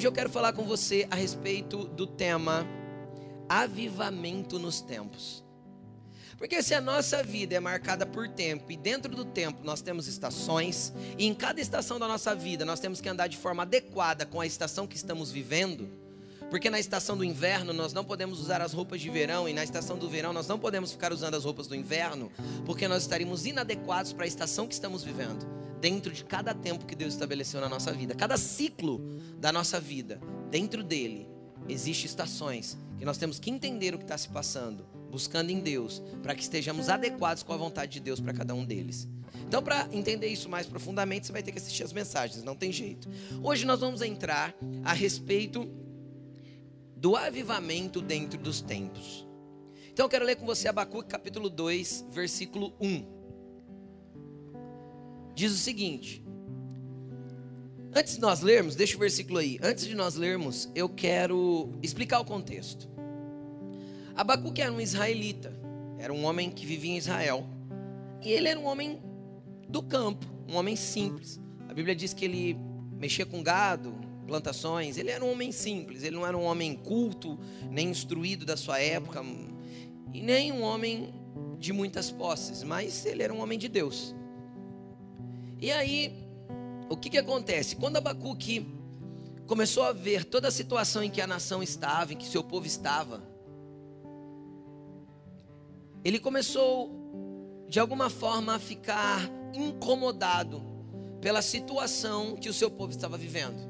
Hoje eu quero falar com você a respeito do tema avivamento nos tempos. Porque se a nossa vida é marcada por tempo e dentro do tempo nós temos estações, e em cada estação da nossa vida nós temos que andar de forma adequada com a estação que estamos vivendo, porque na estação do inverno nós não podemos usar as roupas de verão e na estação do verão nós não podemos ficar usando as roupas do inverno, porque nós estaríamos inadequados para a estação que estamos vivendo, dentro de cada tempo que Deus estabeleceu na nossa vida, cada ciclo da nossa vida, dentro dele existem estações que nós temos que entender o que está se passando buscando em Deus, para que estejamos adequados com a vontade de Deus para cada um deles. Então, para entender isso mais profundamente, você vai ter que assistir as mensagens, não tem jeito. Hoje nós vamos entrar a respeito do avivamento dentro dos tempos. Então, eu quero ler com você Abacuque capítulo 2, versículo 1. Diz o seguinte: Antes de nós lermos, deixa o versículo aí. Antes de nós lermos, eu quero explicar o contexto. Abacuque era um israelita, era um homem que vivia em Israel. E ele era um homem do campo, um homem simples. A Bíblia diz que ele mexia com gado, plantações. Ele era um homem simples, ele não era um homem culto, nem instruído da sua época, e nem um homem de muitas posses, mas ele era um homem de Deus. E aí, o que, que acontece? Quando Abacuque começou a ver toda a situação em que a nação estava, em que seu povo estava, ele começou, de alguma forma, a ficar incomodado pela situação que o seu povo estava vivendo.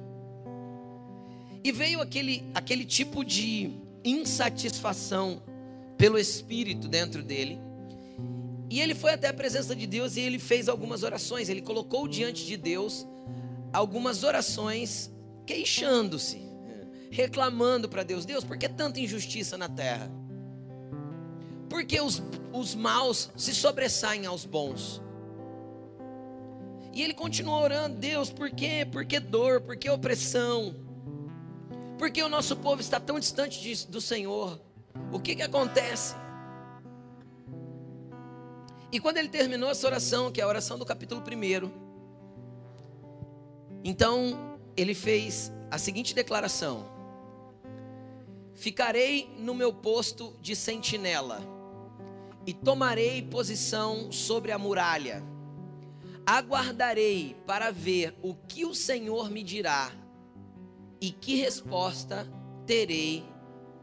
E veio aquele, aquele tipo de insatisfação pelo Espírito dentro dele. E ele foi até a presença de Deus e ele fez algumas orações. Ele colocou diante de Deus algumas orações queixando-se, reclamando para Deus: Deus, por que tanta injustiça na terra? Porque os, os maus se sobressaem aos bons. E ele continua orando, Deus, por quê? Por que dor? Por que opressão? Por que o nosso povo está tão distante de, do Senhor? O que que acontece? E quando ele terminou essa oração, que é a oração do capítulo 1, então ele fez a seguinte declaração: Ficarei no meu posto de sentinela e tomarei posição sobre a muralha. Aguardarei para ver o que o Senhor me dirá e que resposta terei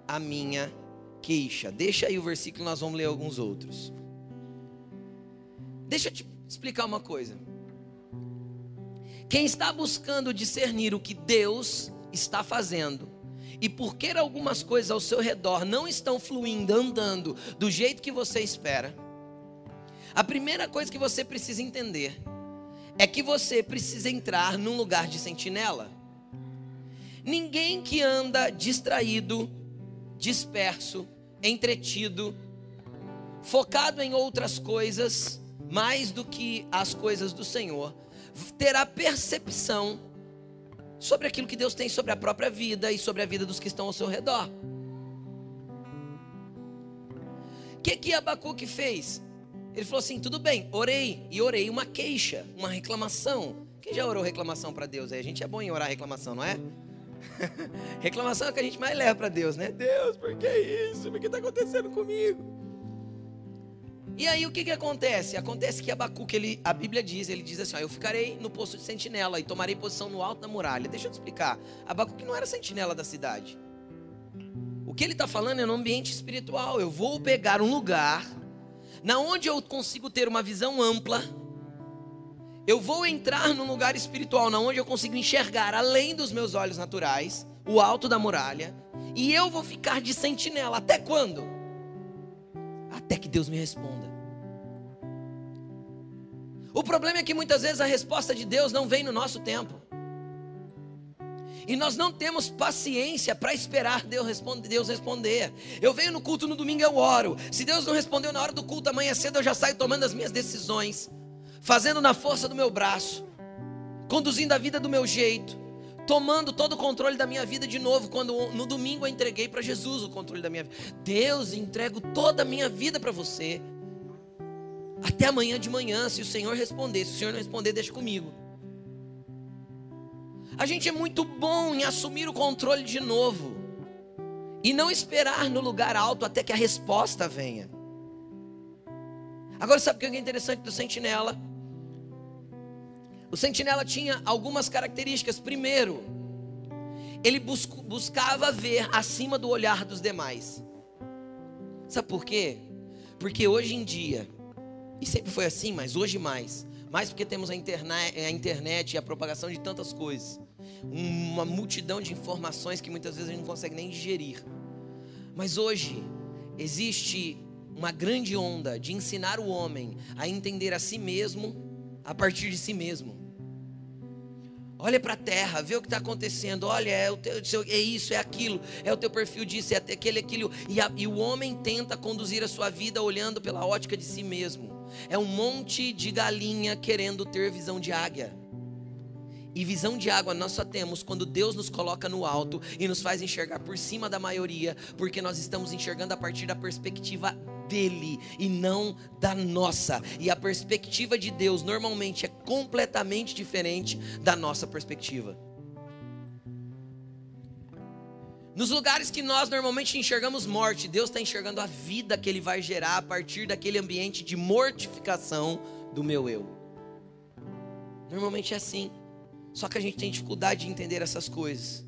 à minha queixa. Deixa aí o versículo, nós vamos ler alguns outros. Deixa eu te explicar uma coisa. Quem está buscando discernir o que Deus está fazendo, e porque algumas coisas ao seu redor não estão fluindo, andando do jeito que você espera, a primeira coisa que você precisa entender é que você precisa entrar num lugar de sentinela. Ninguém que anda distraído, disperso, entretido, focado em outras coisas mais do que as coisas do Senhor, terá percepção sobre aquilo que Deus tem sobre a própria vida e sobre a vida dos que estão ao seu redor. O que que Abacuque fez? Ele falou assim: tudo bem, orei, e orei uma queixa, uma reclamação. Quem já orou reclamação para Deus? A gente é bom em orar reclamação, não é? reclamação é o que a gente mais leva para Deus, né? Deus, por que isso? Por que está acontecendo comigo? E aí o que, que acontece? Acontece que Abacuque, ele, a Bíblia diz, ele diz assim: ó, Eu ficarei no posto de sentinela e tomarei posição no alto da muralha. Deixa eu te explicar. Abacuque não era sentinela da cidade. O que ele está falando é no ambiente espiritual. Eu vou pegar um lugar na onde eu consigo ter uma visão ampla. Eu vou entrar num lugar espiritual, na onde eu consigo enxergar além dos meus olhos naturais, o alto da muralha, e eu vou ficar de sentinela. Até quando? Até que Deus me responda. O problema é que muitas vezes a resposta de Deus não vem no nosso tempo. E nós não temos paciência para esperar Deus responder. Eu venho no culto no domingo, eu oro. Se Deus não respondeu na hora do culto, amanhã cedo eu já saio tomando as minhas decisões, fazendo na força do meu braço, conduzindo a vida do meu jeito, tomando todo o controle da minha vida de novo, quando no domingo eu entreguei para Jesus o controle da minha vida. Deus, entrego toda a minha vida para você. Até amanhã de manhã, se o Senhor responder. Se o Senhor não responder, deixa comigo. A gente é muito bom em assumir o controle de novo e não esperar no lugar alto até que a resposta venha. Agora, sabe o que é interessante do sentinela? O sentinela tinha algumas características. Primeiro, ele buscava ver acima do olhar dos demais. Sabe por quê? Porque hoje em dia, e sempre foi assim, mas hoje mais, mais porque temos a internet, a internet e a propagação de tantas coisas, uma multidão de informações que muitas vezes a gente não consegue nem digerir. Mas hoje existe uma grande onda de ensinar o homem a entender a si mesmo a partir de si mesmo. Olha para a terra, vê o que está acontecendo. Olha, é, o teu, é isso, é aquilo, é o teu perfil disso, é aquele, aquilo. E, a, e o homem tenta conduzir a sua vida olhando pela ótica de si mesmo. É um monte de galinha querendo ter visão de águia. E visão de água nós só temos quando Deus nos coloca no alto e nos faz enxergar por cima da maioria, porque nós estamos enxergando a partir da perspectiva dele e não da nossa. E a perspectiva de Deus normalmente é completamente diferente da nossa perspectiva. Nos lugares que nós normalmente enxergamos morte, Deus está enxergando a vida que Ele vai gerar a partir daquele ambiente de mortificação do meu eu. Normalmente é assim. Só que a gente tem dificuldade de entender essas coisas.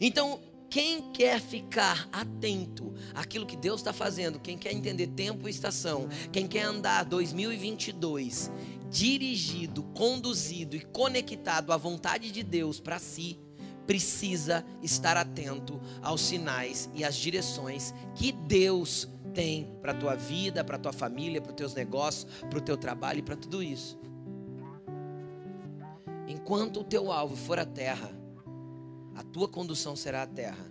Então, quem quer ficar atento àquilo que Deus está fazendo, quem quer entender tempo e estação, quem quer andar 2022 dirigido, conduzido e conectado à vontade de Deus para si, precisa estar atento aos sinais e às direções que Deus tem para a tua vida, para a tua família, para os teus negócios, para o teu trabalho e para tudo isso. Enquanto o teu alvo for a terra, a tua condução será a terra.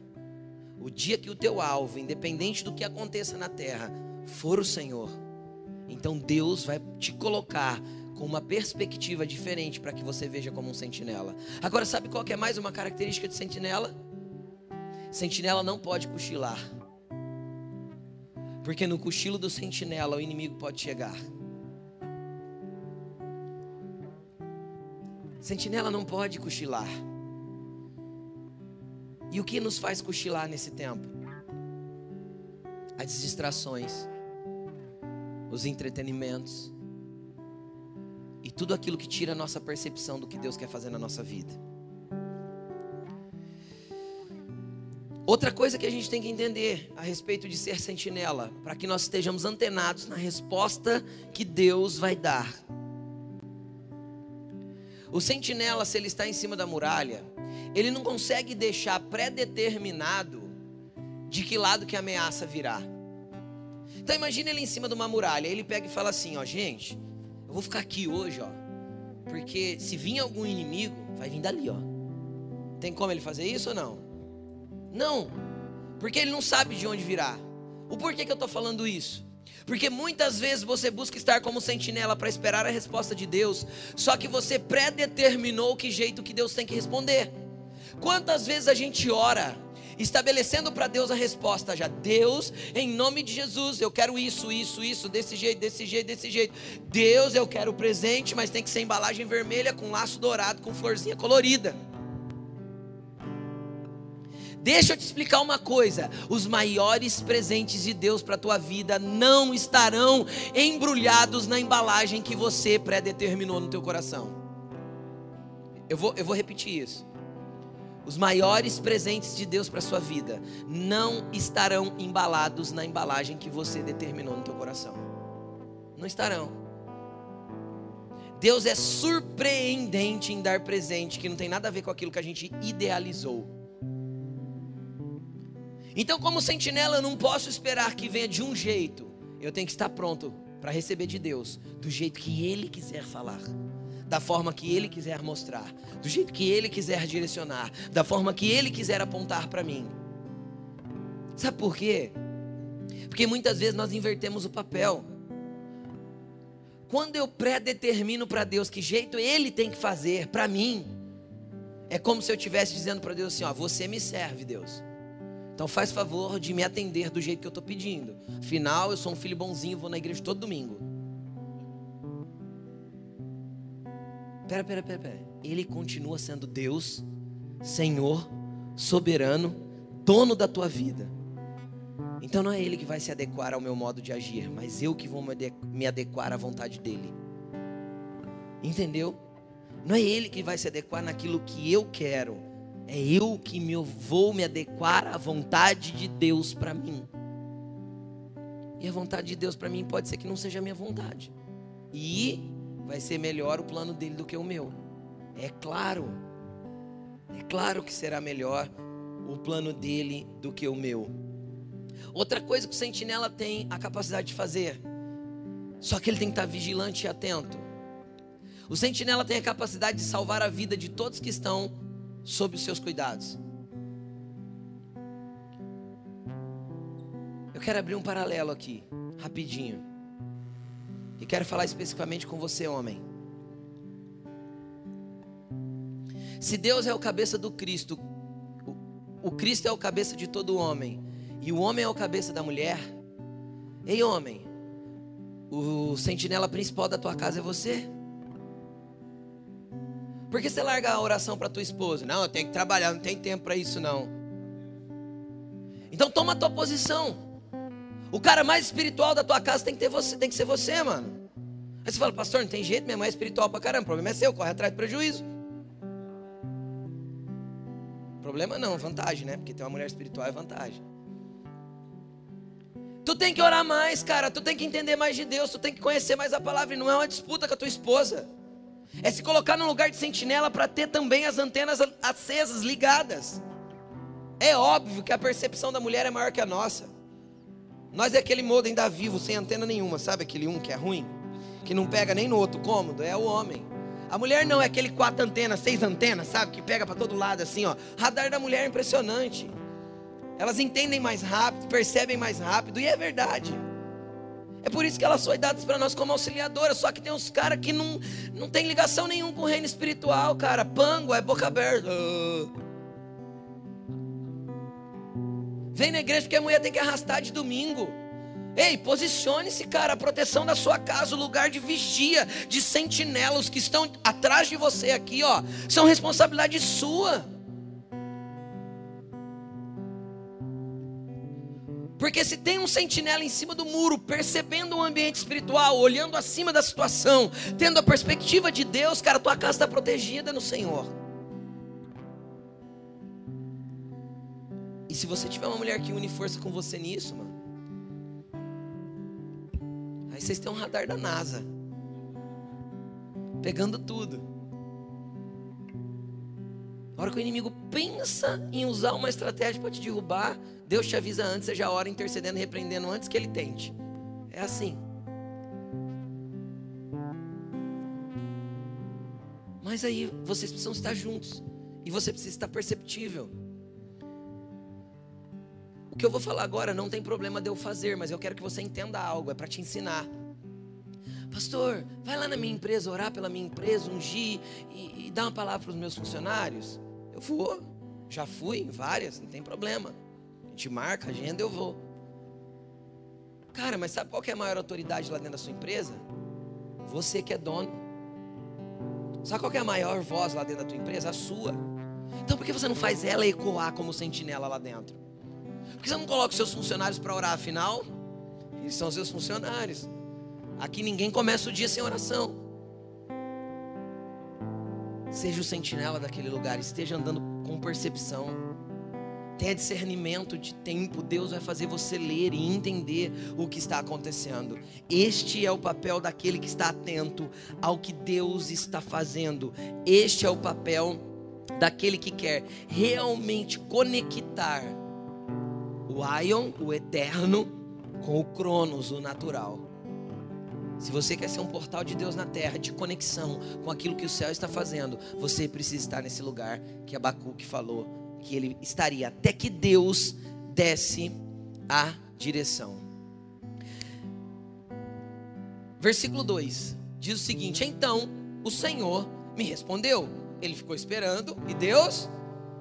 O dia que o teu alvo, independente do que aconteça na terra, for o Senhor, então Deus vai te colocar com uma perspectiva diferente para que você veja como um sentinela. Agora, sabe qual que é mais uma característica de sentinela? Sentinela não pode cochilar. Porque no cochilo do sentinela o inimigo pode chegar. Sentinela não pode cochilar. E o que nos faz cochilar nesse tempo? As distrações, os entretenimentos e tudo aquilo que tira a nossa percepção do que Deus quer fazer na nossa vida. Outra coisa que a gente tem que entender a respeito de ser sentinela, para que nós estejamos antenados na resposta que Deus vai dar. O sentinela, se ele está em cima da muralha, ele não consegue deixar pré-determinado de que lado que a ameaça virá. Então imagine ele em cima de uma muralha, ele pega e fala assim, ó, gente, eu vou ficar aqui hoje, ó, porque se vir algum inimigo, vai vir dali, ó. Tem como ele fazer isso ou não? Não, porque ele não sabe de onde virá. O porquê que eu estou falando isso? Porque muitas vezes você busca estar como sentinela para esperar a resposta de Deus, só que você pré-determinou que jeito que Deus tem que responder. Quantas vezes a gente ora, estabelecendo para Deus a resposta já, Deus, em nome de Jesus, eu quero isso, isso, isso, desse jeito, desse jeito, desse jeito. Deus, eu quero o presente, mas tem que ser embalagem vermelha com laço dourado, com florzinha colorida. Deixa eu te explicar uma coisa: os maiores presentes de Deus para a tua vida não estarão embrulhados na embalagem que você predeterminou no teu coração. Eu vou, eu vou repetir isso. Os maiores presentes de Deus para sua vida não estarão embalados na embalagem que você determinou no teu coração. Não estarão. Deus é surpreendente em dar presente que não tem nada a ver com aquilo que a gente idealizou. Então, como sentinela, eu não posso esperar que venha de um jeito. Eu tenho que estar pronto para receber de Deus do jeito que Ele quiser falar da forma que Ele quiser mostrar, do jeito que Ele quiser direcionar, da forma que Ele quiser apontar para mim. Sabe por quê? Porque muitas vezes nós invertemos o papel. Quando eu pré-determino para Deus que jeito Ele tem que fazer para mim, é como se eu estivesse dizendo para Deus assim: ó, você me serve, Deus. Então faz favor de me atender do jeito que eu estou pedindo. Afinal, eu sou um filho bonzinho, vou na igreja todo domingo. Pera, pera, pera, pera. Ele continua sendo Deus, Senhor, soberano, dono da tua vida. Então não é ele que vai se adequar ao meu modo de agir, mas eu que vou me adequar à vontade dele. Entendeu? Não é ele que vai se adequar naquilo que eu quero, é eu que me, vou me adequar à vontade de Deus para mim. E a vontade de Deus para mim pode ser que não seja a minha vontade. E vai ser melhor o plano dele do que o meu. É claro. É claro que será melhor o plano dele do que o meu. Outra coisa que o sentinela tem a capacidade de fazer, só que ele tem que estar vigilante e atento. O sentinela tem a capacidade de salvar a vida de todos que estão sob os seus cuidados. Eu quero abrir um paralelo aqui, rapidinho. E quero falar especificamente com você, homem. Se Deus é o cabeça do Cristo, o Cristo é o cabeça de todo homem, e o homem é o cabeça da mulher, ei homem, o sentinela principal da tua casa é você. Por que você larga a oração para tua esposa? Não, eu tenho que trabalhar, não tem tempo para isso não. Então toma a tua posição. O cara mais espiritual da tua casa tem que ter você, tem que ser você, mano. Aí você fala, pastor, não tem jeito, minha mãe é espiritual pra caramba. O problema é seu, corre atrás do prejuízo. Problema não, vantagem, né? Porque ter uma mulher espiritual é vantagem. Tu tem que orar mais, cara. Tu tem que entender mais de Deus. Tu tem que conhecer mais a palavra. E não é uma disputa com a tua esposa. É se colocar no lugar de sentinela para ter também as antenas acesas, ligadas. É óbvio que a percepção da mulher é maior que a nossa. Nós é aquele modem da vivo sem antena nenhuma, sabe aquele um que é ruim? Que não pega nem no outro cômodo, é o homem. A mulher não é aquele quatro antenas, seis antenas, sabe? Que pega para todo lado assim, ó. Radar da mulher é impressionante. Elas entendem mais rápido, percebem mais rápido, e é verdade. É por isso que elas foram dadas para nós como auxiliadoras. Só que tem uns caras que não, não tem ligação nenhuma com o reino espiritual, cara. Pango, é boca aberta. Vem na igreja porque a mulher tem que arrastar de domingo. Ei, posicione-se, cara. A proteção da sua casa, o lugar de vigia, de sentinelas que estão atrás de você aqui, ó, são responsabilidade sua. Porque se tem um sentinela em cima do muro, percebendo o ambiente espiritual, olhando acima da situação, tendo a perspectiva de Deus, cara, tua casa está protegida no Senhor. E se você tiver uma mulher que une força com você nisso, mano, aí vocês têm um radar da NASA, pegando tudo. A hora que o inimigo pensa em usar uma estratégia para te derrubar, Deus te avisa antes, você já ora intercedendo, repreendendo antes que ele tente. É assim. Mas aí vocês precisam estar juntos. E você precisa estar perceptível. O que eu vou falar agora não tem problema de eu fazer, mas eu quero que você entenda algo, é para te ensinar. Pastor, vai lá na minha empresa orar pela minha empresa, ungir e, e dar uma palavra para os meus funcionários. Eu vou, já fui em várias, não tem problema. A gente marca, agenda, eu vou. Cara, mas sabe qual é a maior autoridade lá dentro da sua empresa? Você que é dono. Sabe qual é a maior voz lá dentro da tua empresa? A sua. Então por que você não faz ela ecoar como sentinela lá dentro? Por que você não coloca os seus funcionários para orar? Afinal, eles são seus funcionários. Aqui ninguém começa o dia sem oração. Seja o sentinela daquele lugar, esteja andando com percepção. Tenha discernimento de tempo, Deus vai fazer você ler e entender o que está acontecendo. Este é o papel daquele que está atento ao que Deus está fazendo. Este é o papel daquele que quer realmente conectar o Ion, o eterno, com o Cronos, o natural. Se você quer ser um portal de Deus na terra, de conexão com aquilo que o céu está fazendo, você precisa estar nesse lugar que Abacuque falou que ele estaria até que Deus desse a direção. Versículo 2 diz o seguinte: Então o Senhor me respondeu. Ele ficou esperando e Deus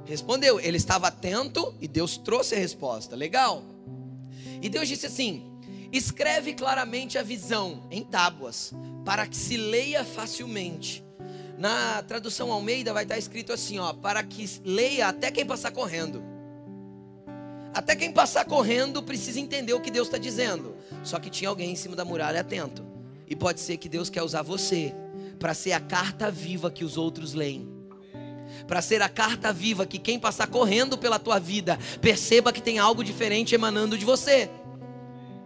respondeu. Ele estava atento e Deus trouxe a resposta. Legal. E Deus disse assim: Escreve claramente a visão em tábuas, para que se leia facilmente. Na tradução Almeida vai estar escrito assim, ó, para que leia até quem passar correndo. Até quem passar correndo precisa entender o que Deus está dizendo. Só que tinha alguém em cima da muralha atento. E pode ser que Deus quer usar você para ser a carta viva que os outros leem. Para ser a carta viva que quem passar correndo pela tua vida perceba que tem algo diferente emanando de você.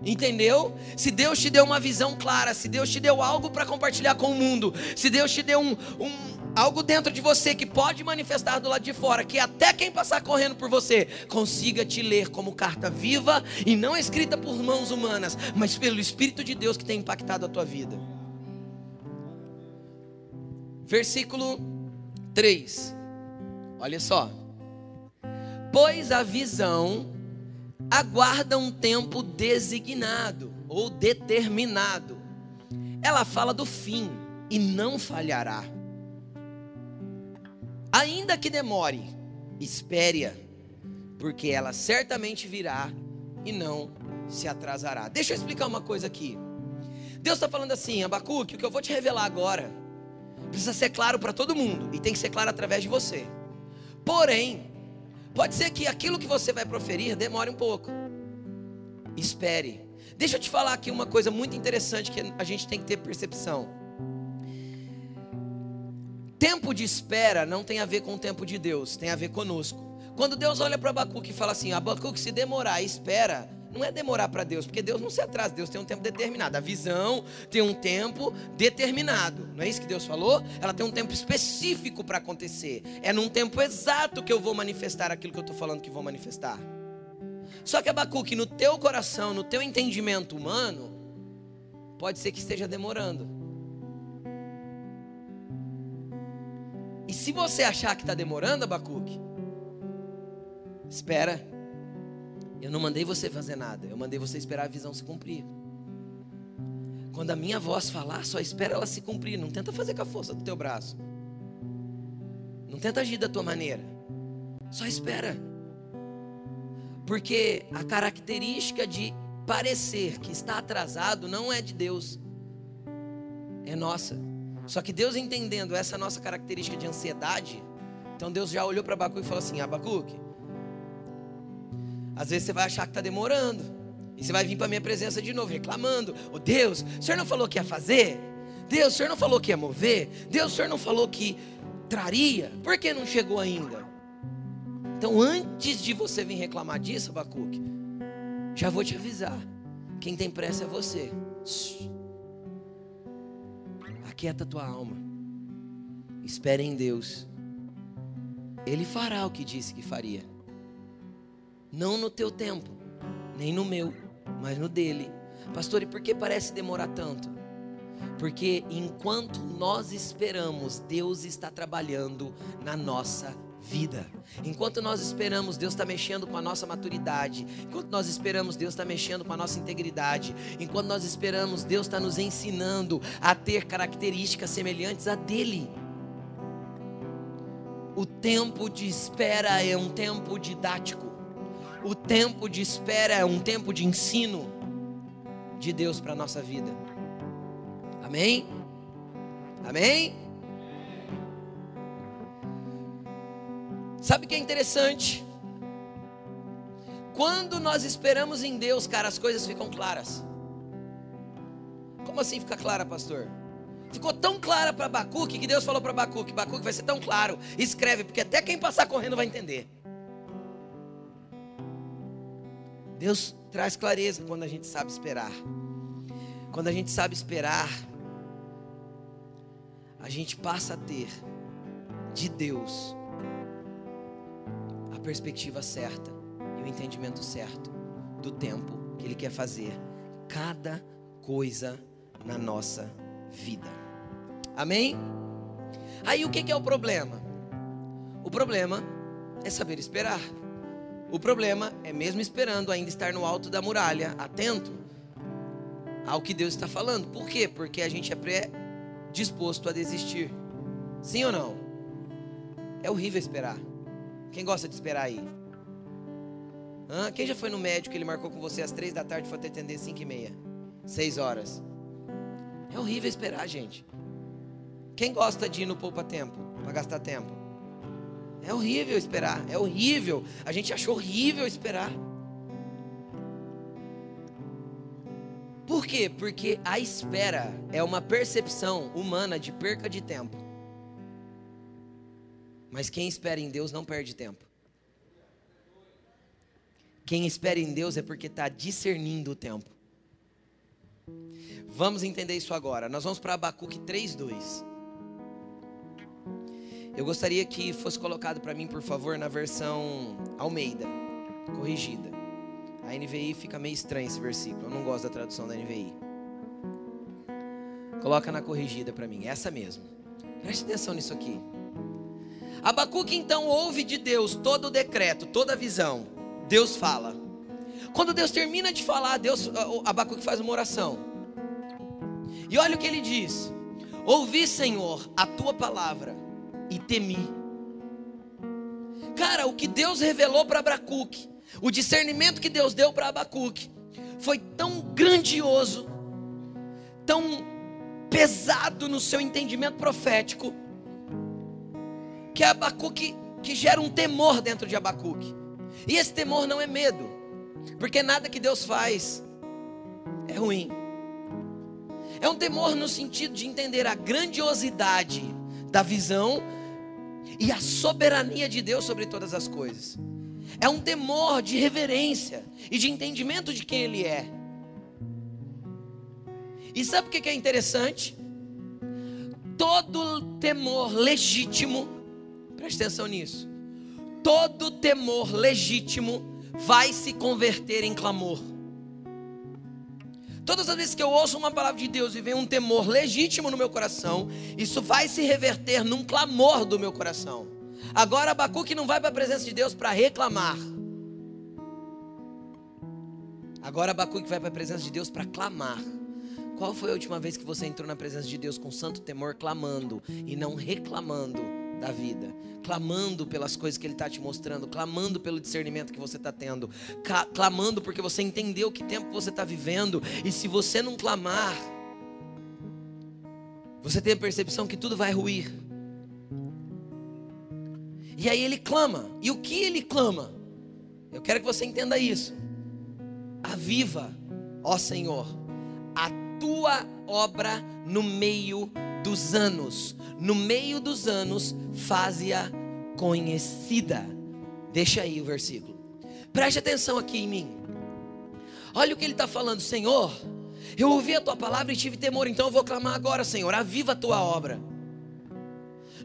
Entendeu? Se Deus te deu uma visão clara, se Deus te deu algo para compartilhar com o mundo, se Deus te deu um, um, algo dentro de você que pode manifestar do lado de fora, que até quem passar correndo por você consiga te ler como carta viva e não escrita por mãos humanas, mas pelo Espírito de Deus que tem impactado a tua vida. Versículo 3. Olha só. Pois a visão aguarda um tempo designado ou determinado. Ela fala do fim e não falhará. Ainda que demore, espere-a, porque ela certamente virá e não se atrasará. Deixa eu explicar uma coisa aqui. Deus está falando assim, Abacuque, o que eu vou te revelar agora precisa ser claro para todo mundo e tem que ser claro através de você. Porém, Pode ser que aquilo que você vai proferir demore um pouco. Espere. Deixa eu te falar aqui uma coisa muito interessante que a gente tem que ter percepção. Tempo de espera não tem a ver com o tempo de Deus, tem a ver conosco. Quando Deus olha para Abacuque e fala assim: Abacuque, se demorar, espera. Não é demorar para Deus, porque Deus não se atrasa, Deus tem um tempo determinado. A visão tem um tempo determinado. Não é isso que Deus falou? Ela tem um tempo específico para acontecer. É num tempo exato que eu vou manifestar aquilo que eu estou falando que vou manifestar. Só que Abacuque, no teu coração, no teu entendimento humano, pode ser que esteja demorando. E se você achar que está demorando, Abacuque, espera eu não mandei você fazer nada, eu mandei você esperar a visão se cumprir. Quando a minha voz falar, só espera ela se cumprir. Não tenta fazer com a força do teu braço. Não tenta agir da tua maneira. Só espera. Porque a característica de parecer que está atrasado não é de Deus, é nossa. Só que Deus entendendo essa nossa característica de ansiedade, então Deus já olhou para Abacuque e falou assim: Abacuque, às vezes você vai achar que está demorando. E você vai vir para a minha presença de novo, reclamando. Oh Deus, o Senhor não falou que ia fazer? Deus, o Senhor não falou que ia mover? Deus, o Senhor não falou que traria? Por que não chegou ainda? Então, antes de você vir reclamar disso, Abacuque, já vou te avisar. Quem tem pressa é você. Aquieta tua alma. Espere em Deus. Ele fará o que disse que faria. Não no teu tempo, nem no meu, mas no dele. Pastor, e por que parece demorar tanto? Porque enquanto nós esperamos, Deus está trabalhando na nossa vida. Enquanto nós esperamos, Deus está mexendo com a nossa maturidade. Enquanto nós esperamos, Deus está mexendo com a nossa integridade. Enquanto nós esperamos, Deus está nos ensinando a ter características semelhantes a dele. O tempo de espera é um tempo didático. O tempo de espera é um tempo de ensino de Deus para a nossa vida. Amém? Amém? Sabe o que é interessante? Quando nós esperamos em Deus, cara, as coisas ficam claras. Como assim fica clara, pastor? Ficou tão clara para Bacuque que Deus falou para Bacuque: Bacuque vai ser tão claro, escreve, porque até quem passar correndo vai entender. Deus traz clareza quando a gente sabe esperar. Quando a gente sabe esperar, a gente passa a ter de Deus a perspectiva certa e o entendimento certo do tempo que Ele quer fazer cada coisa na nossa vida. Amém? Aí o que é o problema? O problema é saber esperar. O problema é, mesmo esperando, ainda estar no alto da muralha, atento ao que Deus está falando. Por quê? Porque a gente é predisposto a desistir. Sim ou não? É horrível esperar. Quem gosta de esperar aí? Hã? Quem já foi no médico, ele marcou com você às três da tarde, foi até atender às cinco e meia? Seis horas. É horrível esperar, gente. Quem gosta de ir no poupa-tempo para gastar tempo? É horrível esperar, é horrível. A gente achou horrível esperar. Por quê? Porque a espera é uma percepção humana de perca de tempo. Mas quem espera em Deus não perde tempo. Quem espera em Deus é porque está discernindo o tempo. Vamos entender isso agora. Nós vamos para Abacuque 3:2. Eu gostaria que fosse colocado para mim, por favor, na versão Almeida, corrigida. A NVI fica meio estranho esse versículo. Eu não gosto da tradução da NVI. Coloca na corrigida para mim, essa mesmo. Preste atenção nisso aqui. Abacuque então ouve de Deus todo o decreto, toda a visão. Deus fala. Quando Deus termina de falar, Deus, Abacuque faz uma oração. E olha o que ele diz: Ouvi, Senhor, a tua palavra e temi. Cara, o que Deus revelou para Abacuque, o discernimento que Deus deu para Abacuque, foi tão grandioso, tão pesado no seu entendimento profético, que Abacuque que gera um temor dentro de Abacuque. E esse temor não é medo, porque nada que Deus faz é ruim. É um temor no sentido de entender a grandiosidade da visão e a soberania de Deus sobre todas as coisas. É um temor de reverência e de entendimento de quem Ele é. E sabe o que é interessante? Todo temor legítimo, preste atenção nisso. Todo temor legítimo vai se converter em clamor. Todas as vezes que eu ouço uma palavra de Deus e vem um temor legítimo no meu coração, isso vai se reverter num clamor do meu coração. Agora Abacuque não vai para a presença de Deus para reclamar. Agora Abacuque vai para a presença de Deus para clamar. Qual foi a última vez que você entrou na presença de Deus com santo temor, clamando e não reclamando? Da vida, clamando pelas coisas que Ele está te mostrando, clamando pelo discernimento que você está tendo, clamando porque você entendeu que tempo você está vivendo, e se você não clamar, você tem a percepção que tudo vai ruir. E aí ele clama, e o que ele clama? Eu quero que você entenda isso. Aviva, ó Senhor, a tua obra no meio dos anos, no meio dos anos, faze-a conhecida. Deixa aí o versículo. Preste atenção aqui em mim. Olha o que ele está falando, Senhor. Eu ouvi a tua palavra e tive temor, então eu vou clamar agora, Senhor. Aviva a tua obra.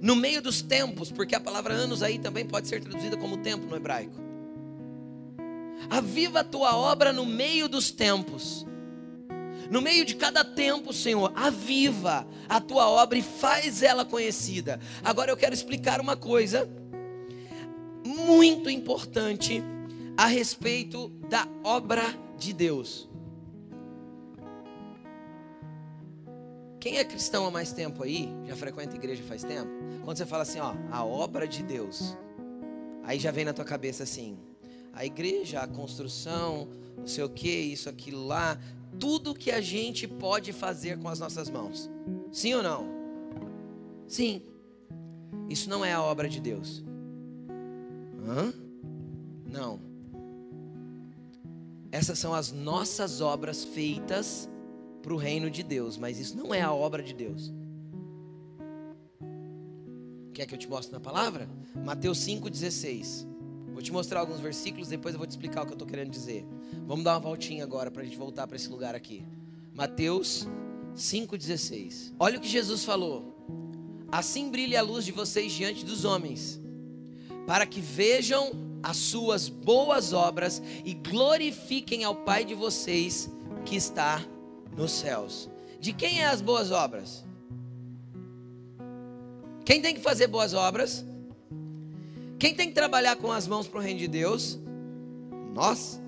No meio dos tempos, porque a palavra anos aí também pode ser traduzida como tempo no hebraico. Aviva a tua obra no meio dos tempos. No meio de cada tempo, Senhor, aviva a tua obra e faz ela conhecida. Agora eu quero explicar uma coisa muito importante a respeito da obra de Deus. Quem é cristão há mais tempo aí, já frequenta a igreja faz tempo, quando você fala assim, ó, a obra de Deus, aí já vem na tua cabeça assim, a igreja, a construção, não sei o que, isso, aquilo lá, tudo que a gente pode fazer com as nossas mãos. Sim ou não? Sim. Isso não é a obra de Deus. Hã? Não. Essas são as nossas obras feitas para o reino de Deus, mas isso não é a obra de Deus. Quer que eu te mostre na palavra? Mateus 5,16. Vou te mostrar alguns versículos, depois eu vou te explicar o que eu estou querendo dizer. Vamos dar uma voltinha agora para a gente voltar para esse lugar aqui. Mateus 5,16. Olha o que Jesus falou. Assim brilhe a luz de vocês diante dos homens, para que vejam as suas boas obras e glorifiquem ao Pai de vocês que está nos céus. De quem é as boas obras? Quem tem que fazer boas obras? Quem tem que trabalhar com as mãos para o reino de Deus? Nós.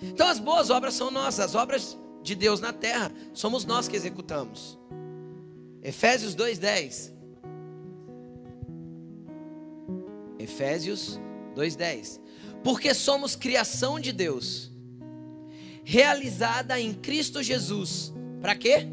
Então as boas obras são nossas, as obras de Deus na terra, somos nós que executamos. Efésios 2:10. Efésios 2:10. Porque somos criação de Deus, realizada em Cristo Jesus. Para quê?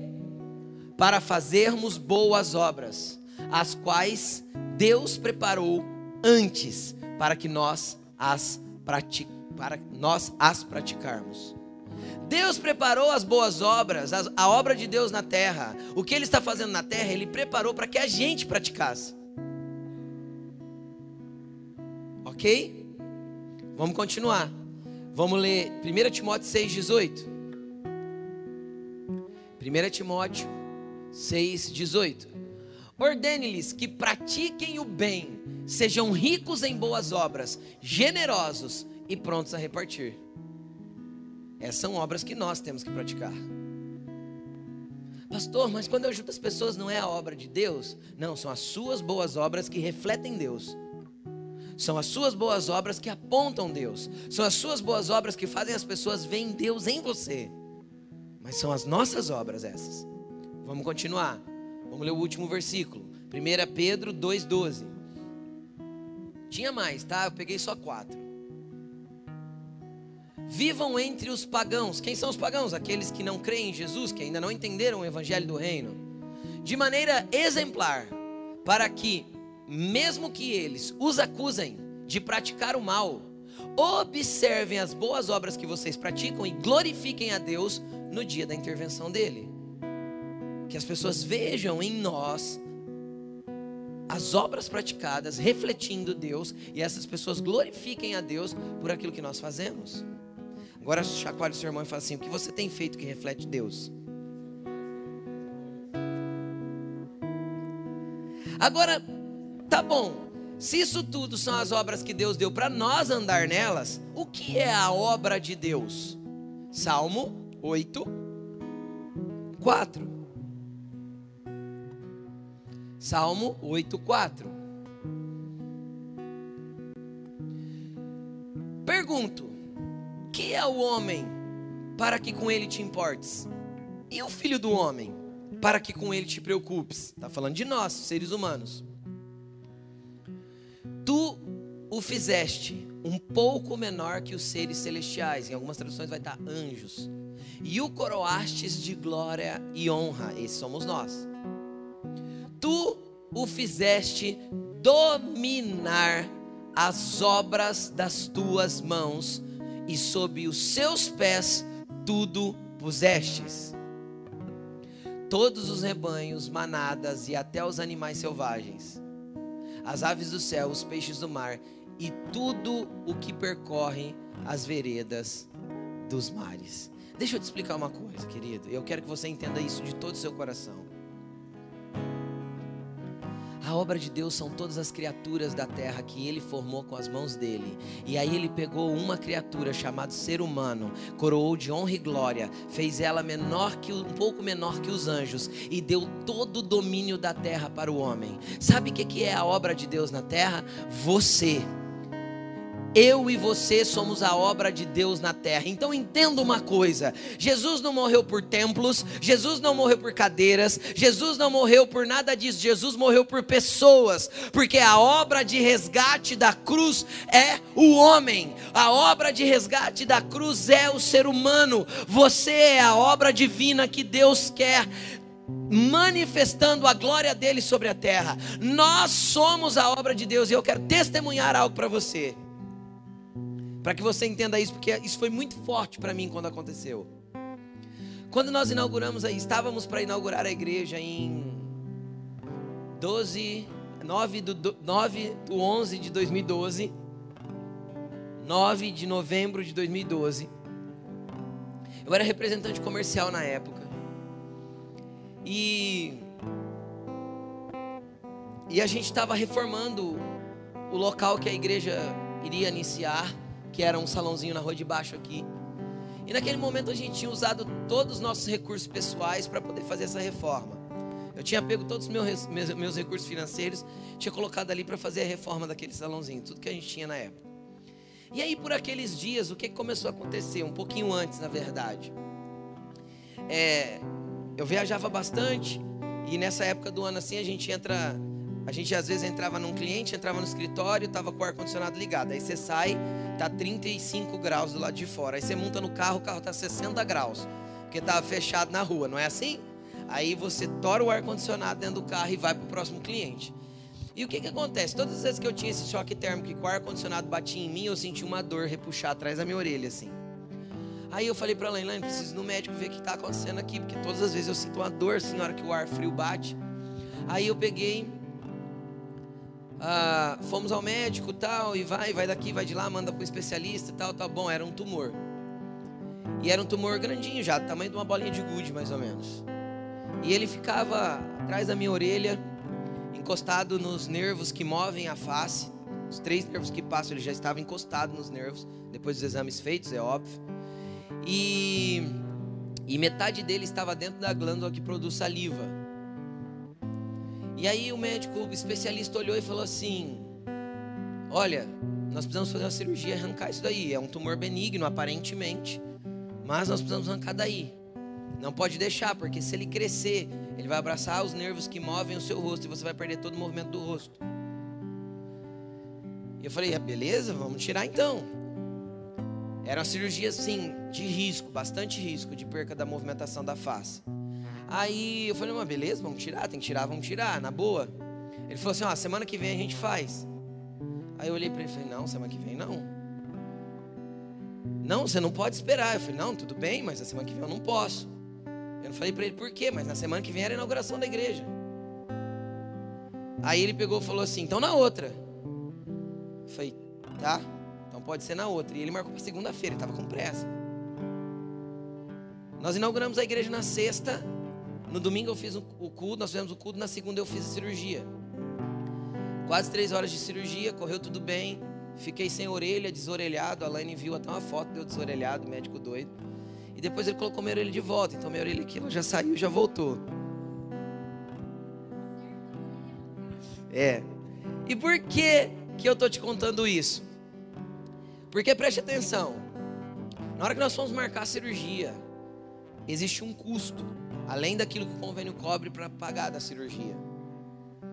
para fazermos boas obras, as quais Deus preparou antes para que nós as prati para nós as praticarmos. Deus preparou as boas obras, a, a obra de Deus na terra. O que Ele está fazendo na terra, Ele preparou para que a gente praticasse. Ok? Vamos continuar. Vamos ler 1 Timóteo 6,18. 1 Timóteo 6,18. Ordene-lhes que pratiquem o bem, sejam ricos em boas obras, generosos e prontos a repartir. Essas são obras que nós temos que praticar. Pastor, mas quando eu ajudo as pessoas não é a obra de Deus? Não, são as suas boas obras que refletem Deus. São as suas boas obras que apontam Deus. São as suas boas obras que fazem as pessoas verem Deus em você. Mas são as nossas obras essas. Vamos continuar. Vamos ler o último versículo. 1 Pedro 2,12. Tinha mais, tá? Eu peguei só quatro. Vivam entre os pagãos. Quem são os pagãos? Aqueles que não creem em Jesus, que ainda não entenderam o evangelho do reino. De maneira exemplar, para que, mesmo que eles os acusem de praticar o mal, observem as boas obras que vocês praticam e glorifiquem a Deus no dia da intervenção dele. Que as pessoas vejam em nós as obras praticadas refletindo Deus e essas pessoas glorifiquem a Deus por aquilo que nós fazemos. Agora chacoalhe seu irmão e fala assim: o que você tem feito que reflete Deus? Agora, tá bom. Se isso tudo são as obras que Deus deu para nós andar nelas, o que é a obra de Deus? Salmo 8, 4. Salmo 8, 4. Pergunto: que é o homem para que com ele te importes? E o filho do homem para que com ele te preocupes? Está falando de nós, seres humanos. Tu o fizeste um pouco menor que os seres celestiais. Em algumas traduções vai estar anjos. E o coroastes de glória e honra. Esses somos nós. Tu o fizeste dominar as obras das tuas mãos e sob os seus pés tudo pusestes. Todos os rebanhos, manadas e até os animais selvagens, as aves do céu, os peixes do mar e tudo o que percorre as veredas dos mares. Deixa eu te explicar uma coisa, querido. Eu quero que você entenda isso de todo o seu coração. A obra de Deus são todas as criaturas da terra que ele formou com as mãos dele. E aí ele pegou uma criatura chamada ser humano, coroou de honra e glória, fez ela menor que um pouco menor que os anjos e deu todo o domínio da terra para o homem. Sabe o que é a obra de Deus na terra? Você. Eu e você somos a obra de Deus na terra. Então entenda uma coisa: Jesus não morreu por templos, Jesus não morreu por cadeiras, Jesus não morreu por nada disso. Jesus morreu por pessoas, porque a obra de resgate da cruz é o homem. A obra de resgate da cruz é o ser humano. Você é a obra divina que Deus quer manifestando a glória dele sobre a terra. Nós somos a obra de Deus e eu quero testemunhar algo para você. Para que você entenda isso, porque isso foi muito forte para mim quando aconteceu. Quando nós inauguramos aí, estávamos para inaugurar a igreja em 12, 9 do, 9 do 11 de 2012. 9 de novembro de 2012. Eu era representante comercial na época. E e a gente estava reformando o local que a igreja iria iniciar que era um salãozinho na rua de baixo aqui. E naquele momento a gente tinha usado todos os nossos recursos pessoais para poder fazer essa reforma. Eu tinha pego todos os meus, meus, meus recursos financeiros, tinha colocado ali para fazer a reforma daquele salãozinho, tudo que a gente tinha na época. E aí, por aqueles dias, o que começou a acontecer? Um pouquinho antes, na verdade. É, eu viajava bastante, e nessa época do ano assim, a gente entra a gente às vezes entrava num cliente, entrava no escritório, tava com o ar-condicionado ligado. Aí você sai, tá 35 graus do lado de fora. Aí você monta no carro, o carro tá 60 graus, porque tava fechado na rua, não é assim? Aí você tora o ar-condicionado dentro do carro e vai para o próximo cliente. E o que, que acontece? Todas as vezes que eu tinha esse choque térmico e o ar-condicionado batia em mim, eu sentia uma dor repuxar atrás da minha orelha, assim. Aí eu falei para ela, Elaine, preciso ir no médico ver o que está acontecendo aqui, porque todas as vezes eu sinto uma dor assim na hora que o ar frio bate. Aí eu peguei, ah, fomos ao médico tal, e vai, vai daqui, vai de lá, manda para especialista tal, tá bom, era um tumor. E era um tumor grandinho já, tamanho de uma bolinha de gude, mais ou menos. E ele ficava atrás da minha orelha, encostado nos nervos que movem a face. Os três nervos que passam, ele já estava encostado nos nervos, depois dos exames feitos, é óbvio. E, e metade dele estava dentro da glândula que produz saliva. E aí o médico o especialista olhou e falou assim: Olha, nós precisamos fazer uma cirurgia e arrancar isso daí. É um tumor benigno, aparentemente, mas nós precisamos arrancar daí. Não pode deixar, porque se ele crescer, ele vai abraçar os nervos que movem o seu rosto e você vai perder todo o movimento do rosto. E eu falei: ah, beleza, vamos tirar então. Era uma cirurgia assim, de risco, bastante risco de perca da movimentação da face. Aí eu falei, mas beleza, vamos tirar, tem que tirar, vamos tirar, na boa. Ele falou assim, ó, semana que vem a gente faz. Aí eu olhei para ele e falei, não, semana que vem não. Não, você não pode esperar. Eu falei, não, tudo bem, mas na semana que vem eu não posso. Eu não falei para ele por quê, mas na semana que vem era a inauguração da igreja. Aí ele pegou e falou assim, então na outra. Eu falei, tá. Então pode ser na outra. E ele marcou para segunda-feira, ele estava com pressa. Nós inauguramos a igreja na sexta. No domingo eu fiz o culto, nós fizemos o culto, na segunda eu fiz a cirurgia. Quase três horas de cirurgia, correu tudo bem. Fiquei sem orelha, desorelhado. A Laine viu até uma foto, deu desorelhado, médico doido. E depois ele colocou minha orelha de volta. Então minha orelha aqui ela já saiu, já voltou. É. E por que que eu tô te contando isso? Porque preste atenção, na hora que nós fomos marcar a cirurgia, existe um custo, além daquilo que o convênio cobre para pagar da cirurgia,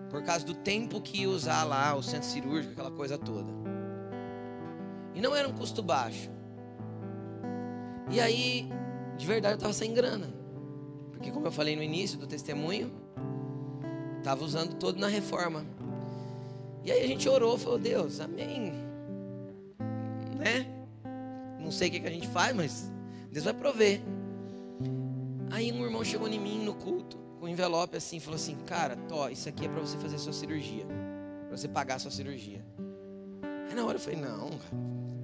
por causa do tempo que ia usar lá o centro cirúrgico, aquela coisa toda. E não era um custo baixo. E aí, de verdade, eu estava sem grana, porque como eu falei no início do testemunho, estava usando todo na reforma. E aí a gente orou, falou: Deus, amém né? Não sei o que, que a gente faz, mas Deus vai prover. Aí um irmão chegou em mim no culto, com um envelope assim, falou assim: Cara, tó, isso aqui é para você fazer sua cirurgia, para você pagar a sua cirurgia. Aí na hora eu falei: Não,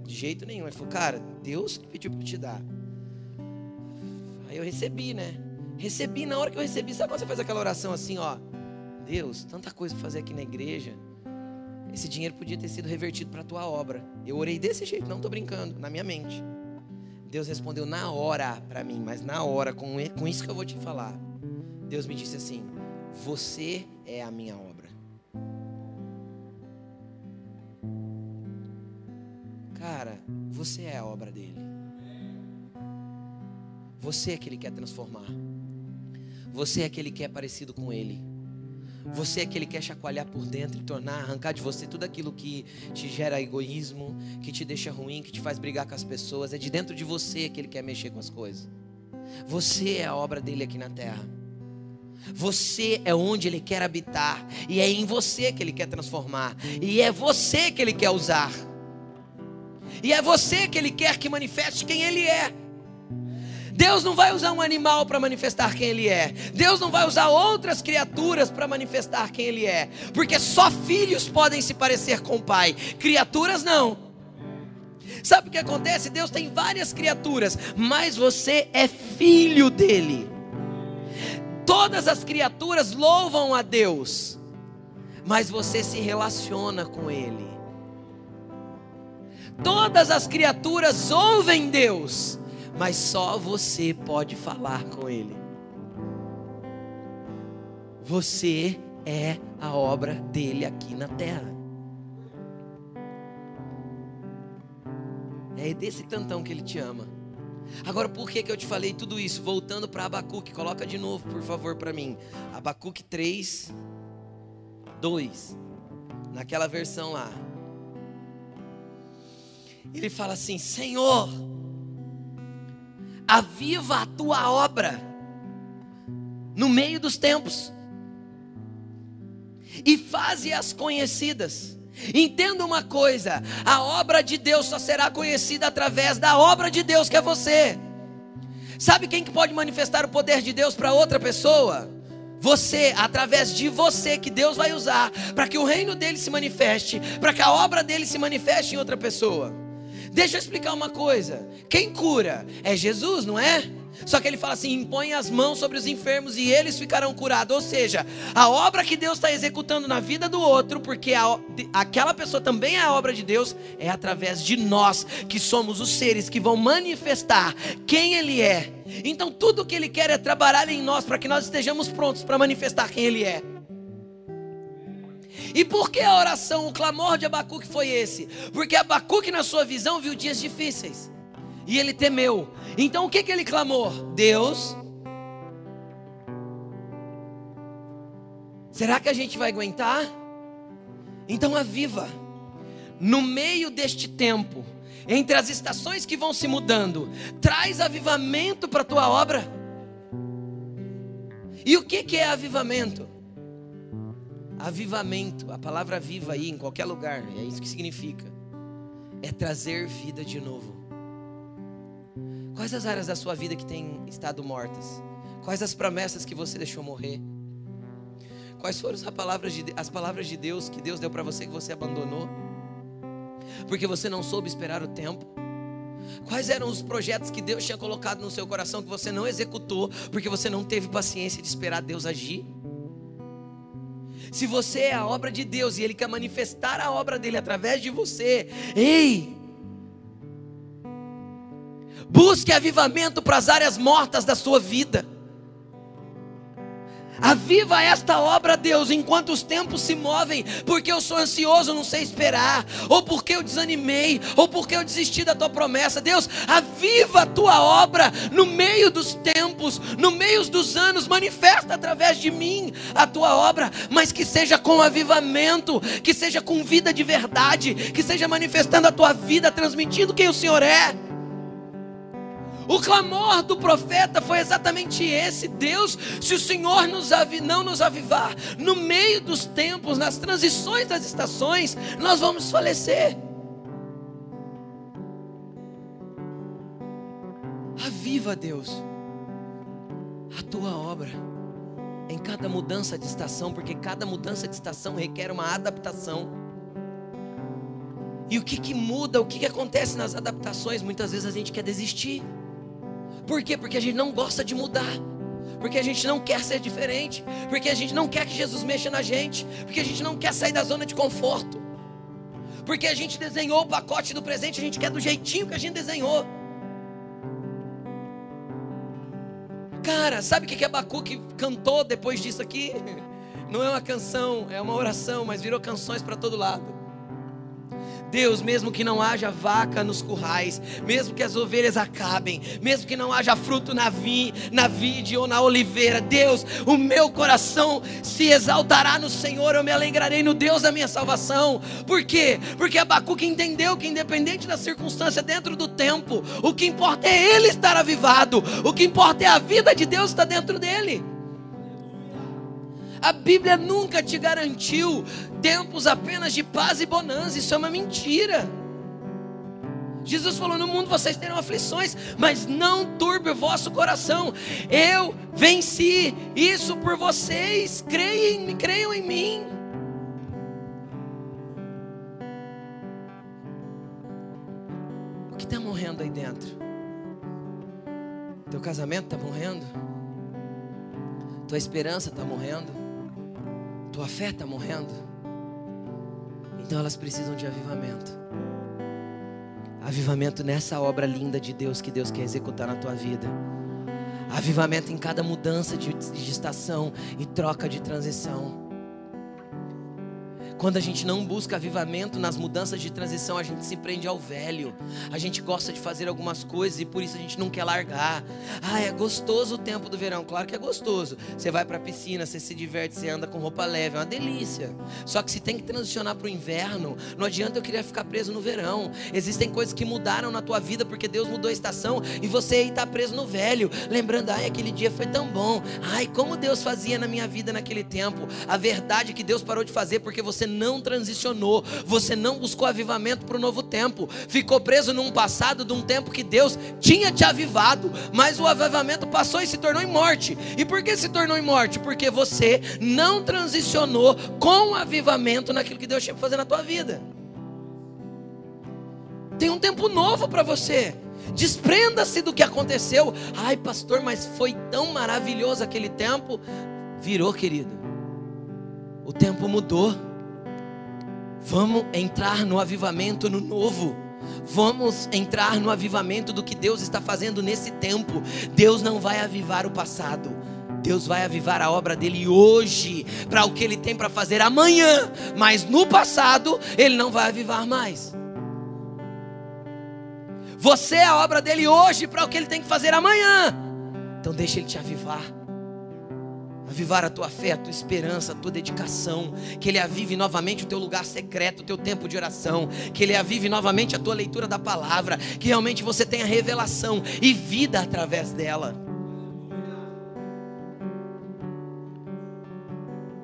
de jeito nenhum. Ele falou: Cara, Deus que pediu para te dar. Aí eu recebi, né? Recebi, na hora que eu recebi, sabe quando você faz aquela oração assim, ó? Deus, tanta coisa para fazer aqui na igreja. Esse dinheiro podia ter sido revertido para tua obra. Eu orei desse jeito, não estou brincando, na minha mente. Deus respondeu na hora para mim, mas na hora, com, com isso que eu vou te falar. Deus me disse assim: Você é a minha obra. Cara, você é a obra dele. Você é que ele quer transformar. Você é aquele que é parecido com ele. Você é que Ele quer chacoalhar por dentro e tornar, arrancar de você tudo aquilo que te gera egoísmo, que te deixa ruim, que te faz brigar com as pessoas. É de dentro de você que Ele quer mexer com as coisas. Você é a obra dele aqui na terra. Você é onde Ele quer habitar. E é em você que Ele quer transformar. E é você que Ele quer usar. E é você que Ele quer que manifeste quem Ele é. Deus não vai usar um animal para manifestar quem Ele é. Deus não vai usar outras criaturas para manifestar quem Ele é. Porque só filhos podem se parecer com o Pai, criaturas não. Sabe o que acontece? Deus tem várias criaturas, mas você é filho dele. Todas as criaturas louvam a Deus, mas você se relaciona com Ele. Todas as criaturas ouvem Deus, mas só você pode falar com Ele. Você é a obra dele aqui na terra. É desse tantão que ele te ama. Agora, por que, que eu te falei tudo isso? Voltando para Abacuque, coloca de novo, por favor, para mim. Abacuque 3, 2. Naquela versão lá. Ele fala assim: Senhor, aviva a tua obra. no meio dos tempos e faze-as conhecidas. Entenda uma coisa: a obra de Deus só será conhecida através da obra de Deus que é você. Sabe quem que pode manifestar o poder de Deus para outra pessoa? Você, através de você, que Deus vai usar para que o reino dele se manifeste, para que a obra dele se manifeste em outra pessoa. Deixa eu explicar uma coisa: quem cura é Jesus, não é? Só que ele fala assim: impõe as mãos sobre os enfermos e eles ficarão curados. Ou seja, a obra que Deus está executando na vida do outro, porque a, aquela pessoa também é a obra de Deus, é através de nós, que somos os seres que vão manifestar quem Ele é. Então, tudo que Ele quer é trabalhar em nós para que nós estejamos prontos para manifestar quem Ele é. E por que a oração, o clamor de Abacuque foi esse? Porque Abacuque, na sua visão, viu dias difíceis e ele temeu. Então o que, que ele clamou? Deus, será que a gente vai aguentar? Então aviva, no meio deste tempo, entre as estações que vão se mudando, traz avivamento para a tua obra. E o que, que é avivamento? Avivamento, a palavra viva aí em qualquer lugar, é isso que significa. É trazer vida de novo. Quais as áreas da sua vida que têm estado mortas? Quais as promessas que você deixou morrer? Quais foram as palavras de, as palavras de Deus que Deus deu para você que você abandonou? Porque você não soube esperar o tempo? Quais eram os projetos que Deus tinha colocado no seu coração que você não executou porque você não teve paciência de esperar Deus agir? Se você é a obra de Deus e Ele quer manifestar a obra dele através de você, ei, Busque avivamento para as áreas mortas da sua vida. Aviva esta obra, Deus, enquanto os tempos se movem, porque eu sou ansioso, não sei esperar, ou porque eu desanimei, ou porque eu desisti da tua promessa. Deus, aviva a tua obra no meio dos tempos, no meio dos anos, manifesta através de mim a tua obra, mas que seja com avivamento, que seja com vida de verdade, que seja manifestando a tua vida, transmitindo quem o Senhor é. O clamor do profeta foi exatamente esse: Deus, se o Senhor nos não nos avivar, no meio dos tempos, nas transições das estações, nós vamos falecer. Aviva, Deus, a tua obra em cada mudança de estação, porque cada mudança de estação requer uma adaptação. E o que, que muda, o que, que acontece nas adaptações? Muitas vezes a gente quer desistir. Por quê? Porque a gente não gosta de mudar. Porque a gente não quer ser diferente. Porque a gente não quer que Jesus mexa na gente. Porque a gente não quer sair da zona de conforto. Porque a gente desenhou o pacote do presente, a gente quer do jeitinho que a gente desenhou. Cara, sabe o que, que Abacuque cantou depois disso aqui? Não é uma canção, é uma oração, mas virou canções para todo lado. Deus, mesmo que não haja vaca nos currais, mesmo que as ovelhas acabem, mesmo que não haja fruto na, vi, na vide ou na oliveira, Deus, o meu coração se exaltará no Senhor, eu me alegrarei no Deus da minha salvação. Por quê? Porque Abacuque entendeu que, independente da circunstância, dentro do tempo, o que importa é ele estar avivado, o que importa é a vida de Deus estar dentro dele. A Bíblia nunca te garantiu tempos apenas de paz e bonança, isso é uma mentira. Jesus falou: No mundo vocês terão aflições, mas não turbe o vosso coração. Eu venci isso por vocês. Creiam, creiam em mim. O que está morrendo aí dentro? Teu casamento está morrendo? Tua esperança está morrendo? Tua fé está morrendo. Então elas precisam de avivamento. Avivamento nessa obra linda de Deus que Deus quer executar na tua vida. Avivamento em cada mudança de, de estação e troca de transição. Quando a gente não busca avivamento nas mudanças de transição, a gente se prende ao velho. A gente gosta de fazer algumas coisas e por isso a gente não quer largar. Ah, é gostoso o tempo do verão. Claro que é gostoso. Você vai para a piscina, você se diverte, você anda com roupa leve, é uma delícia. Só que se tem que transicionar para o inverno, não adianta eu querer ficar preso no verão. Existem coisas que mudaram na tua vida porque Deus mudou a estação e você aí está preso no velho, lembrando, ai, aquele dia foi tão bom. Ai, como Deus fazia na minha vida naquele tempo. A verdade é que Deus parou de fazer porque você não transicionou, você não buscou avivamento para o novo tempo, ficou preso num passado de um tempo que Deus tinha te avivado, mas o avivamento passou e se tornou em morte. E por que se tornou em morte? Porque você não transicionou com avivamento naquilo que Deus tinha para fazer na tua vida. Tem um tempo novo para você. Desprenda-se do que aconteceu. Ai, pastor, mas foi tão maravilhoso aquele tempo. Virou, querido. O tempo mudou. Vamos entrar no avivamento no novo. Vamos entrar no avivamento do que Deus está fazendo nesse tempo. Deus não vai avivar o passado. Deus vai avivar a obra dele hoje, para o que ele tem para fazer amanhã, mas no passado ele não vai avivar mais. Você é a obra dele hoje para o que ele tem que fazer amanhã. Então deixa ele te avivar. Avivar a tua fé, a tua esperança, a tua dedicação. Que ele avive novamente o teu lugar secreto, o teu tempo de oração. Que ele avive novamente a tua leitura da palavra. Que realmente você tenha revelação e vida através dela.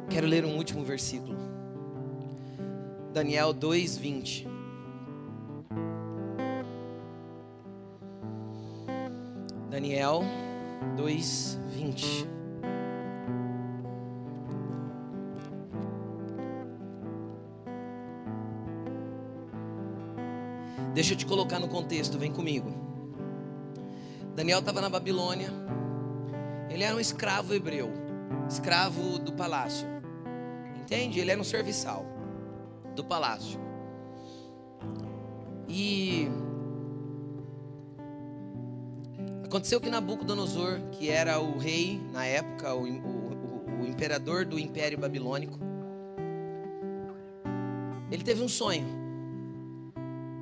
Quero ler um último versículo. Daniel 2:20. Daniel 2:20. Deixa eu te colocar no contexto, vem comigo. Daniel estava na Babilônia. Ele era um escravo hebreu, escravo do palácio. Entende? Ele era um serviçal do palácio. E Aconteceu que Nabucodonosor, que era o rei na época, o, o, o, imperador do Império Babilônico, ele teve um sonho.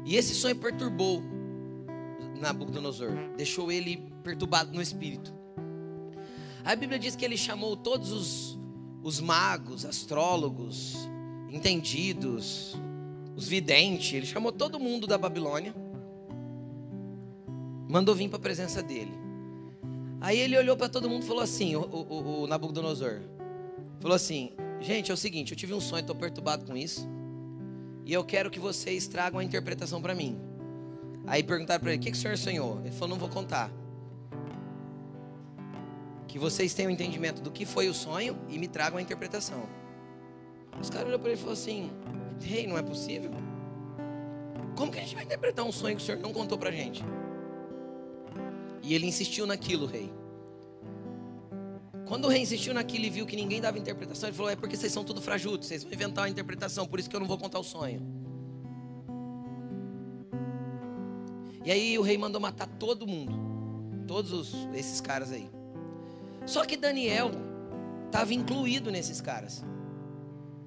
E esse sonho perturbou Nabucodonosor, deixou ele perturbado no espírito. A Bíblia diz que ele chamou todos os, os magos, astrólogos, entendidos, os videntes, ele chamou todo mundo da Babilônia mandou vir para a presença dele. Aí ele olhou para todo mundo e falou assim: o, o, o, Nabucodonosor falou assim: Gente, é o seguinte, eu tive um sonho, estou perturbado com isso. E eu quero que vocês tragam a interpretação para mim. Aí perguntaram para ele: O que, que o senhor sonhou? Ele falou: Não vou contar. Que vocês tenham entendimento do que foi o sonho e me tragam a interpretação. Os caras olharam para ele e falaram assim: Rei, hey, não é possível. Como que a gente vai interpretar um sonho que o senhor não contou para gente? E ele insistiu naquilo, rei. Quando o rei insistiu naquilo e viu que ninguém dava interpretação, ele falou: É porque vocês são tudo frajutos, vocês vão inventar uma interpretação, por isso que eu não vou contar o sonho. E aí o rei mandou matar todo mundo, todos os, esses caras aí. Só que Daniel estava incluído nesses caras.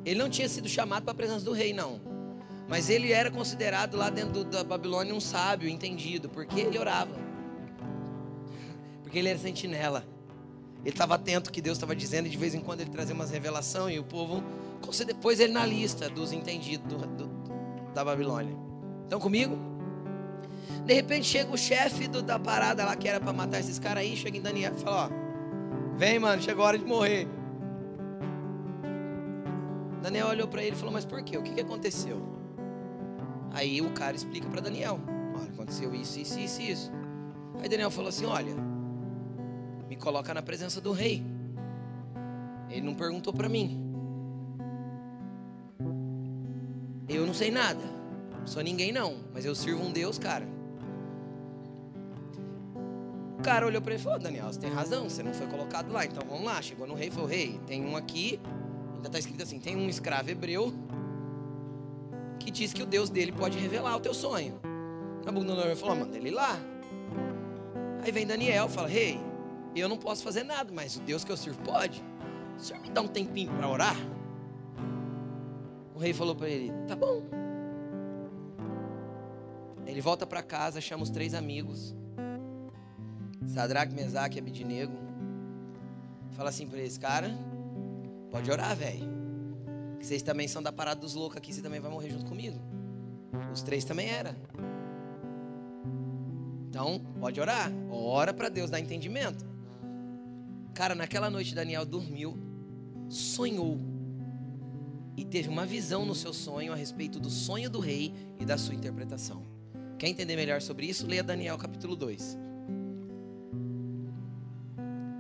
Ele não tinha sido chamado para a presença do rei, não. Mas ele era considerado lá dentro da Babilônia um sábio, entendido, porque ele orava. Porque ele era sentinela. Ele estava atento ao que Deus estava dizendo e de vez em quando ele trazia umas revelações e o povo depois ele na lista dos entendidos do, do, da Babilônia. Estão comigo? De repente chega o chefe da parada lá que era para matar esses caras aí, chega em Daniel e fala: Ó, vem mano, chegou a hora de morrer. Daniel olhou para ele e falou: Mas por quê? O que, que aconteceu? Aí o cara explica para Daniel: Olha, aconteceu isso, isso, isso, isso. Aí Daniel falou assim: Olha, me coloca na presença do rei. Ele não perguntou para mim. Eu não sei nada. Sou ninguém não, mas eu sirvo um Deus, cara. O cara olhou para ele e falou: Daniel, você tem razão, você não foi colocado lá, então vamos lá. Chegou no rei e falou: Rei, tem um aqui, ainda está escrito assim: tem um escravo hebreu que diz que o Deus dele pode revelar o teu sonho. Nabucodonosor falou: Manda ele lá. Aí vem Daniel, fala: Rei, eu não posso fazer nada, mas o Deus que eu sirvo pode. O senhor me dá um tempinho para orar? O rei falou para ele: Tá bom. Ele volta para casa, chama os três amigos, Sadraque, Mesaque e Abidinego. Fala assim para eles: Cara, pode orar, velho. Que vocês também são da parada dos loucos aqui, você também vai morrer junto comigo. Os três também eram. Então, pode orar. Ora para Deus dar entendimento. Cara, naquela noite Daniel dormiu, sonhou e teve uma visão no seu sonho a respeito do sonho do rei e da sua interpretação. Quer entender melhor sobre isso? Leia Daniel capítulo 2.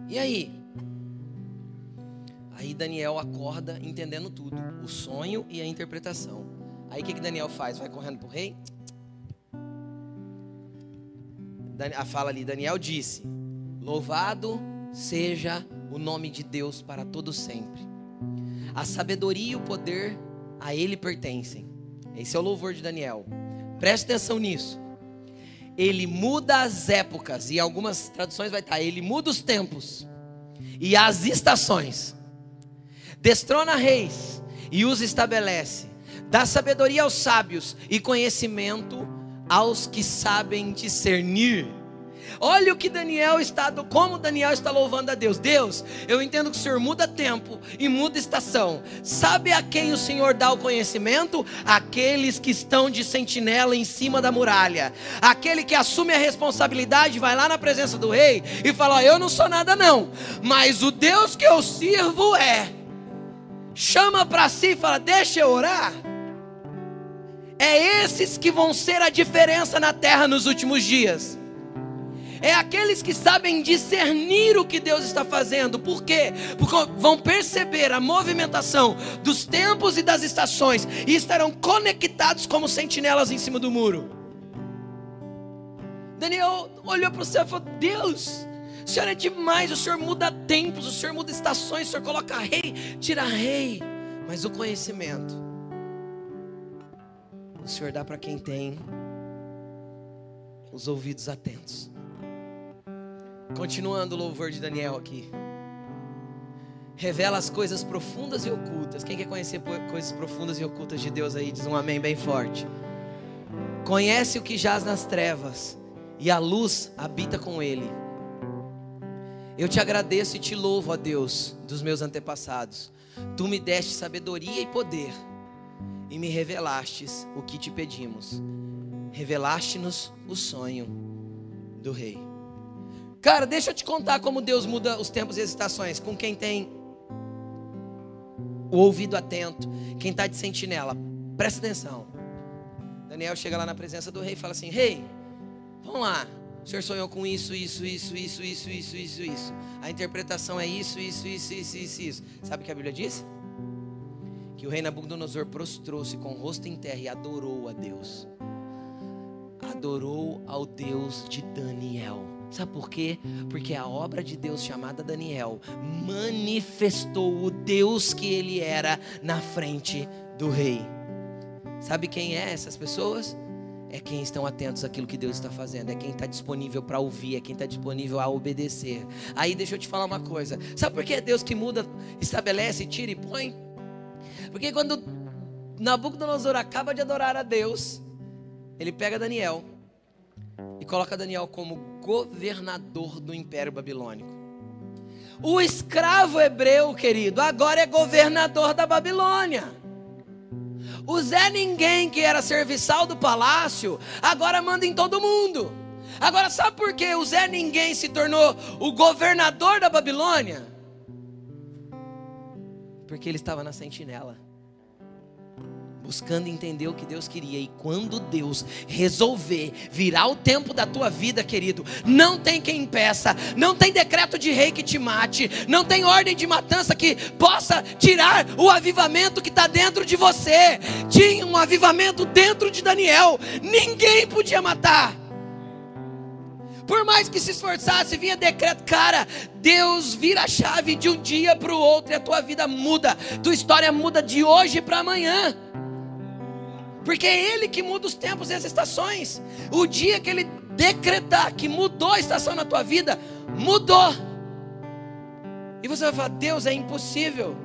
E aí? Aí Daniel acorda entendendo tudo, o sonho e a interpretação. Aí o que, que Daniel faz? Vai correndo para o rei? A fala ali, Daniel disse: Louvado seja o nome de Deus para todo sempre. A sabedoria e o poder a ele pertencem. Esse é o louvor de Daniel. Preste atenção nisso. Ele muda as épocas, e algumas traduções vai estar, ele muda os tempos e as estações. Destrona reis e os estabelece. Dá sabedoria aos sábios e conhecimento aos que sabem discernir. Olha o que Daniel está, como Daniel está louvando a Deus. Deus, eu entendo que o Senhor muda tempo e muda estação. Sabe a quem o Senhor dá o conhecimento? Aqueles que estão de sentinela em cima da muralha. Aquele que assume a responsabilidade, vai lá na presença do rei e fala: Eu não sou nada, não, mas o Deus que eu sirvo é. Chama para si e fala: Deixa eu orar. É esses que vão ser a diferença na terra nos últimos dias é aqueles que sabem discernir o que Deus está fazendo. Por quê? Porque vão perceber a movimentação dos tempos e das estações e estarão conectados como sentinelas em cima do muro. Daniel olhou para o céu e falou: Deus, o Senhor é demais, o Senhor muda tempos, o Senhor muda estações, o Senhor coloca rei, tira rei, mas o conhecimento, o Senhor dá para quem tem os ouvidos atentos. Continuando o louvor de Daniel aqui. Revela as coisas profundas e ocultas. Quem quer conhecer coisas profundas e ocultas de Deus aí, diz um amém bem forte. Conhece o que jaz nas trevas, e a luz habita com ele. Eu te agradeço e te louvo, ó Deus, dos meus antepassados. Tu me deste sabedoria e poder, e me revelastes o que te pedimos. Revelaste-nos o sonho do rei. Cara, deixa eu te contar como Deus muda os tempos e as estações. Com quem tem o ouvido atento, quem está de sentinela. Presta atenção. Daniel chega lá na presença do rei e fala assim: Rei, vamos lá. O senhor sonhou com isso, isso, isso, isso, isso, isso, isso, isso. A interpretação é isso, isso, isso, isso, isso, isso. Sabe o que a Bíblia diz? Que o rei Nabucodonosor prostrou-se com o rosto em terra e adorou a Deus. Adorou ao Deus de Daniel. Sabe por quê? Porque a obra de Deus chamada Daniel manifestou o Deus que ele era na frente do rei. Sabe quem é essas pessoas? É quem estão atentos àquilo que Deus está fazendo, é quem está disponível para ouvir, é quem está disponível a obedecer. Aí deixa eu te falar uma coisa: sabe por que é Deus que muda, estabelece, tira e põe? Porque quando Nabucodonosor acaba de adorar a Deus, ele pega Daniel e coloca Daniel como governador do Império Babilônico. O escravo hebreu, querido, agora é governador da Babilônia. O Zé Ninguém, que era serviçal do palácio, agora manda em todo mundo. Agora, sabe por que o Zé Ninguém se tornou o governador da Babilônia? Porque ele estava na sentinela buscando entender o que Deus queria. E quando Deus resolver virar o tempo da tua vida, querido, não tem quem impeça, não tem decreto de rei que te mate, não tem ordem de matança que possa tirar o avivamento que está dentro de você. Tinha um avivamento dentro de Daniel, ninguém podia matar. Por mais que se esforçasse, vinha decreto, cara, Deus vira a chave de um dia para o outro e a tua vida muda, tua história muda de hoje para amanhã. Porque é Ele que muda os tempos e as estações. O dia que Ele decretar que mudou a estação na tua vida, mudou. E você vai falar: Deus, é impossível.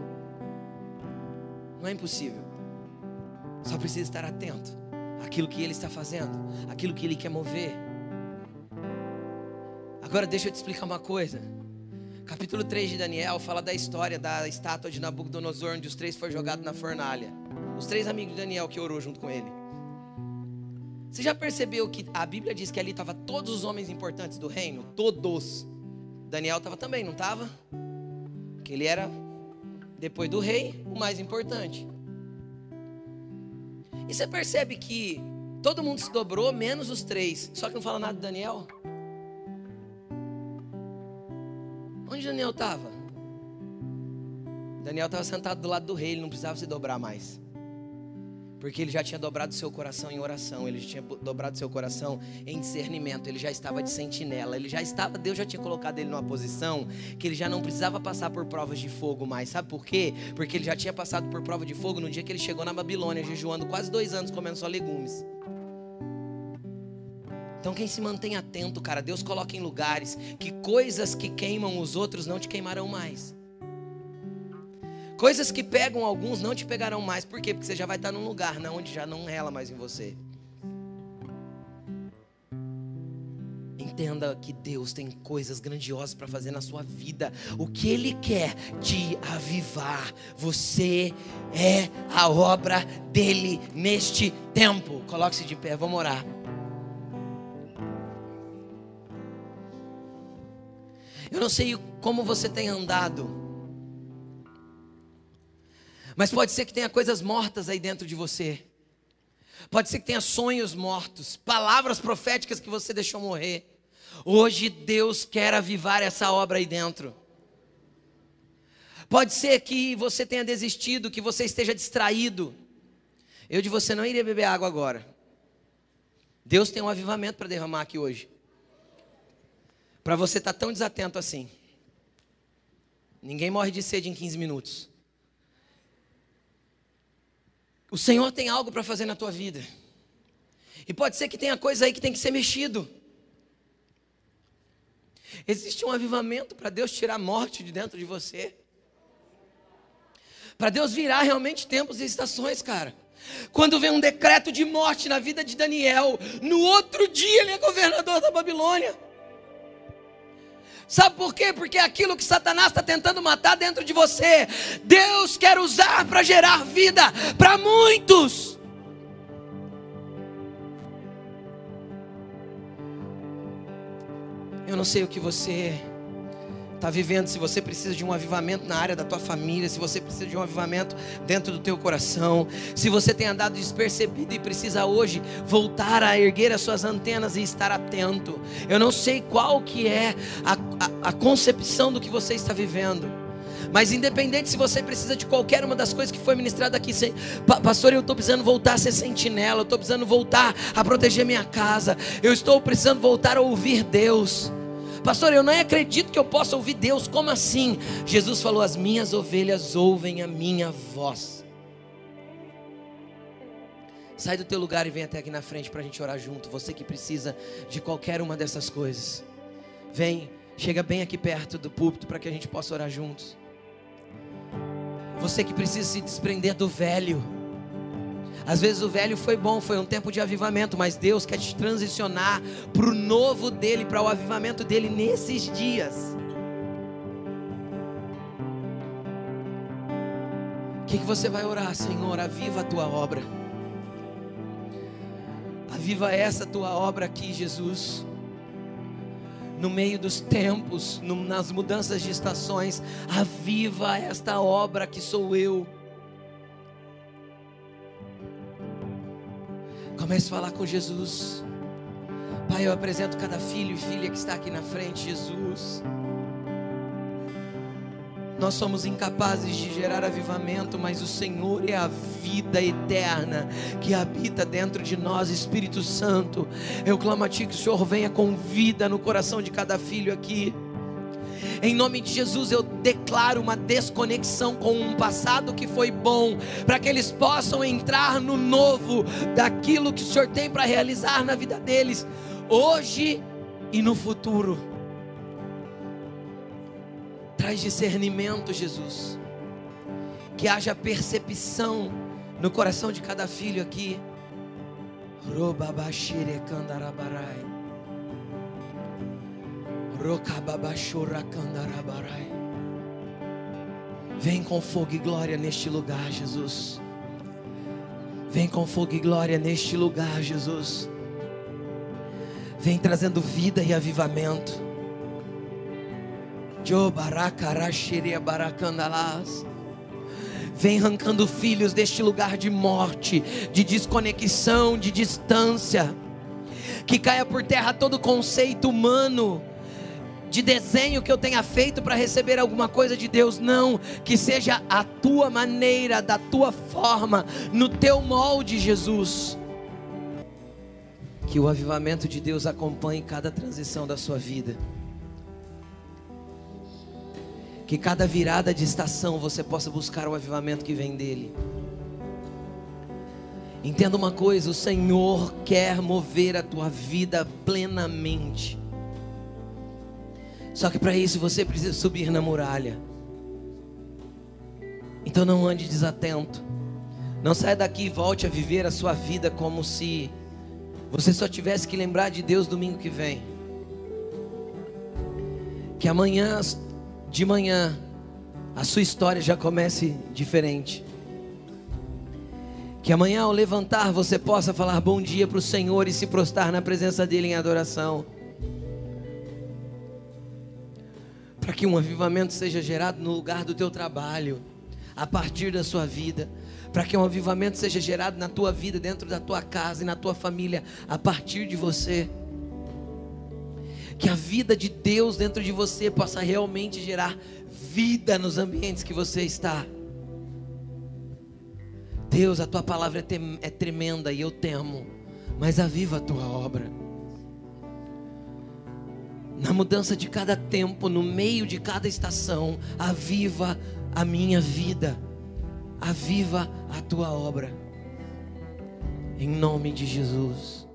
Não é impossível. Só precisa estar atento àquilo que ele está fazendo, àquilo que ele quer mover. Agora deixa eu te explicar uma coisa. Capítulo 3 de Daniel fala da história da estátua de Nabucodonosor, onde os três foram jogados na fornalha. Os três amigos de Daniel que orou junto com ele. Você já percebeu que a Bíblia diz que ali estavam todos os homens importantes do reino? Todos. Daniel estava também, não estava? Que ele era, depois do rei, o mais importante. E você percebe que todo mundo se dobrou, menos os três. Só que não fala nada de Daniel. Onde Daniel estava? Daniel estava sentado do lado do rei, ele não precisava se dobrar mais. Porque ele já tinha dobrado seu coração em oração, ele já tinha dobrado seu coração em discernimento, ele já estava de sentinela, ele já estava, Deus já tinha colocado ele numa posição que ele já não precisava passar por provas de fogo mais. Sabe por quê? Porque ele já tinha passado por prova de fogo no dia que ele chegou na Babilônia, jejuando quase dois anos, comendo só legumes. Então quem se mantém atento, cara, Deus coloca em lugares que coisas que queimam os outros não te queimarão mais. Coisas que pegam alguns não te pegarão mais. Por quê? Porque você já vai estar num lugar não, onde já não rela mais em você. Entenda que Deus tem coisas grandiosas para fazer na sua vida. O que Ele quer te avivar. Você é a obra dele neste tempo. Coloque-se de pé, vamos orar. Eu não sei como você tem andado. Mas pode ser que tenha coisas mortas aí dentro de você. Pode ser que tenha sonhos mortos, palavras proféticas que você deixou morrer. Hoje Deus quer avivar essa obra aí dentro. Pode ser que você tenha desistido, que você esteja distraído. Eu de você não iria beber água agora. Deus tem um avivamento para derramar aqui hoje. Para você estar tá tão desatento assim. Ninguém morre de sede em 15 minutos. O Senhor tem algo para fazer na tua vida. E pode ser que tenha coisa aí que tem que ser mexido. Existe um avivamento para Deus tirar a morte de dentro de você. Para Deus virar realmente tempos e estações, cara. Quando vem um decreto de morte na vida de Daniel, no outro dia ele é governador da Babilônia. Sabe por quê? Porque é aquilo que Satanás está tentando matar dentro de você, Deus quer usar para gerar vida para muitos. Eu não sei o que você está vivendo, se você precisa de um avivamento na área da tua família, se você precisa de um avivamento dentro do teu coração, se você tem andado despercebido e precisa hoje voltar a erguer as suas antenas e estar atento. Eu não sei qual que é a, a, a concepção do que você está vivendo. Mas independente se você precisa de qualquer uma das coisas que foi ministrada aqui, pastor, eu estou precisando voltar a ser sentinela, eu estou precisando voltar a proteger minha casa, eu estou precisando voltar a ouvir Deus. Pastor, eu não acredito que eu possa ouvir Deus. Como assim? Jesus falou: As minhas ovelhas ouvem a minha voz. Sai do teu lugar e vem até aqui na frente para a gente orar junto. Você que precisa de qualquer uma dessas coisas. Vem, chega bem aqui perto do púlpito para que a gente possa orar juntos. Você que precisa se desprender do velho. Às vezes o velho foi bom, foi um tempo de avivamento, mas Deus quer te transicionar para o novo dele, para o avivamento dele nesses dias. O que, que você vai orar, Senhor? Aviva a tua obra. Aviva essa tua obra aqui, Jesus. No meio dos tempos, nas mudanças de estações, aviva esta obra que sou eu. Comece a falar com Jesus. Pai, eu apresento cada filho e filha que está aqui na frente, Jesus. Nós somos incapazes de gerar avivamento, mas o Senhor é a vida eterna que habita dentro de nós, Espírito Santo. Eu clamo a Ti que o Senhor venha com vida no coração de cada filho aqui. Em nome de Jesus, eu declaro uma desconexão com um passado que foi bom, para que eles possam entrar no novo, daquilo que o Senhor tem para realizar na vida deles, hoje e no futuro. Traz discernimento, Jesus, que haja percepção no coração de cada filho aqui. Kandarabarai. Vem com fogo e glória neste lugar, Jesus. Vem com fogo e glória neste lugar, Jesus. Vem trazendo vida e avivamento. Vem arrancando filhos deste lugar de morte, de desconexão, de distância. Que caia por terra todo conceito humano de desenho que eu tenha feito para receber alguma coisa de Deus, não, que seja a tua maneira, da tua forma, no teu molde, Jesus. Que o avivamento de Deus acompanhe cada transição da sua vida. Que cada virada de estação você possa buscar o avivamento que vem dele. Entenda uma coisa: o Senhor quer mover a tua vida plenamente. Só que para isso você precisa subir na muralha. Então não ande desatento. Não saia daqui e volte a viver a sua vida como se você só tivesse que lembrar de Deus domingo que vem. Que amanhã de manhã a sua história já comece diferente. Que amanhã ao levantar você possa falar bom dia para o Senhor e se prostrar na presença dEle em adoração. Para que um avivamento seja gerado no lugar do teu trabalho, a partir da sua vida. Para que um avivamento seja gerado na tua vida, dentro da tua casa e na tua família, a partir de você que a vida de Deus dentro de você possa realmente gerar vida nos ambientes que você está. Deus, a tua palavra é, é tremenda e eu temo, mas aviva a tua obra. Na mudança de cada tempo, no meio de cada estação, aviva a minha vida, aviva a tua obra. Em nome de Jesus.